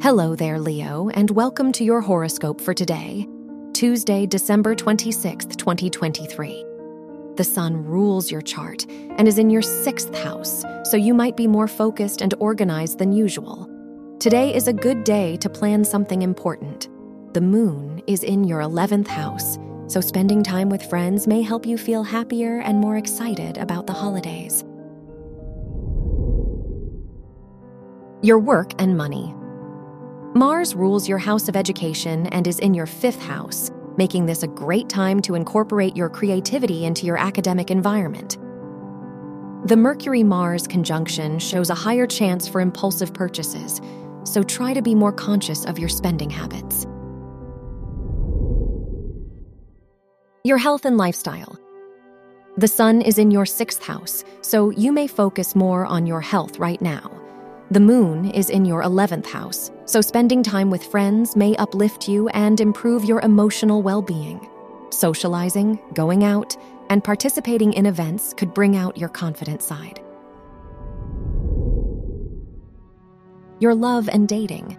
Hello there, Leo, and welcome to your horoscope for today, Tuesday, December 26th, 2023. The sun rules your chart and is in your sixth house, so you might be more focused and organized than usual. Today is a good day to plan something important. The moon is in your 11th house, so spending time with friends may help you feel happier and more excited about the holidays. Your work and money. Mars rules your house of education and is in your fifth house, making this a great time to incorporate your creativity into your academic environment. The Mercury Mars conjunction shows a higher chance for impulsive purchases, so try to be more conscious of your spending habits. Your health and lifestyle. The sun is in your sixth house, so you may focus more on your health right now. The moon is in your 11th house, so spending time with friends may uplift you and improve your emotional well being. Socializing, going out, and participating in events could bring out your confident side. Your love and dating.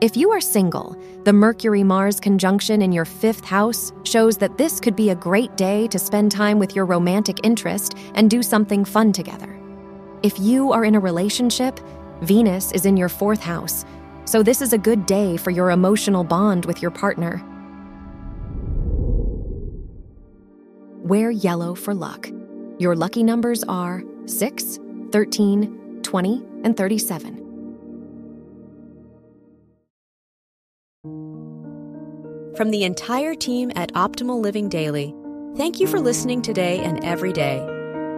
If you are single, the Mercury Mars conjunction in your fifth house shows that this could be a great day to spend time with your romantic interest and do something fun together. If you are in a relationship, Venus is in your fourth house, so this is a good day for your emotional bond with your partner. Wear yellow for luck. Your lucky numbers are 6, 13, 20, and 37. From the entire team at Optimal Living Daily, thank you for listening today and every day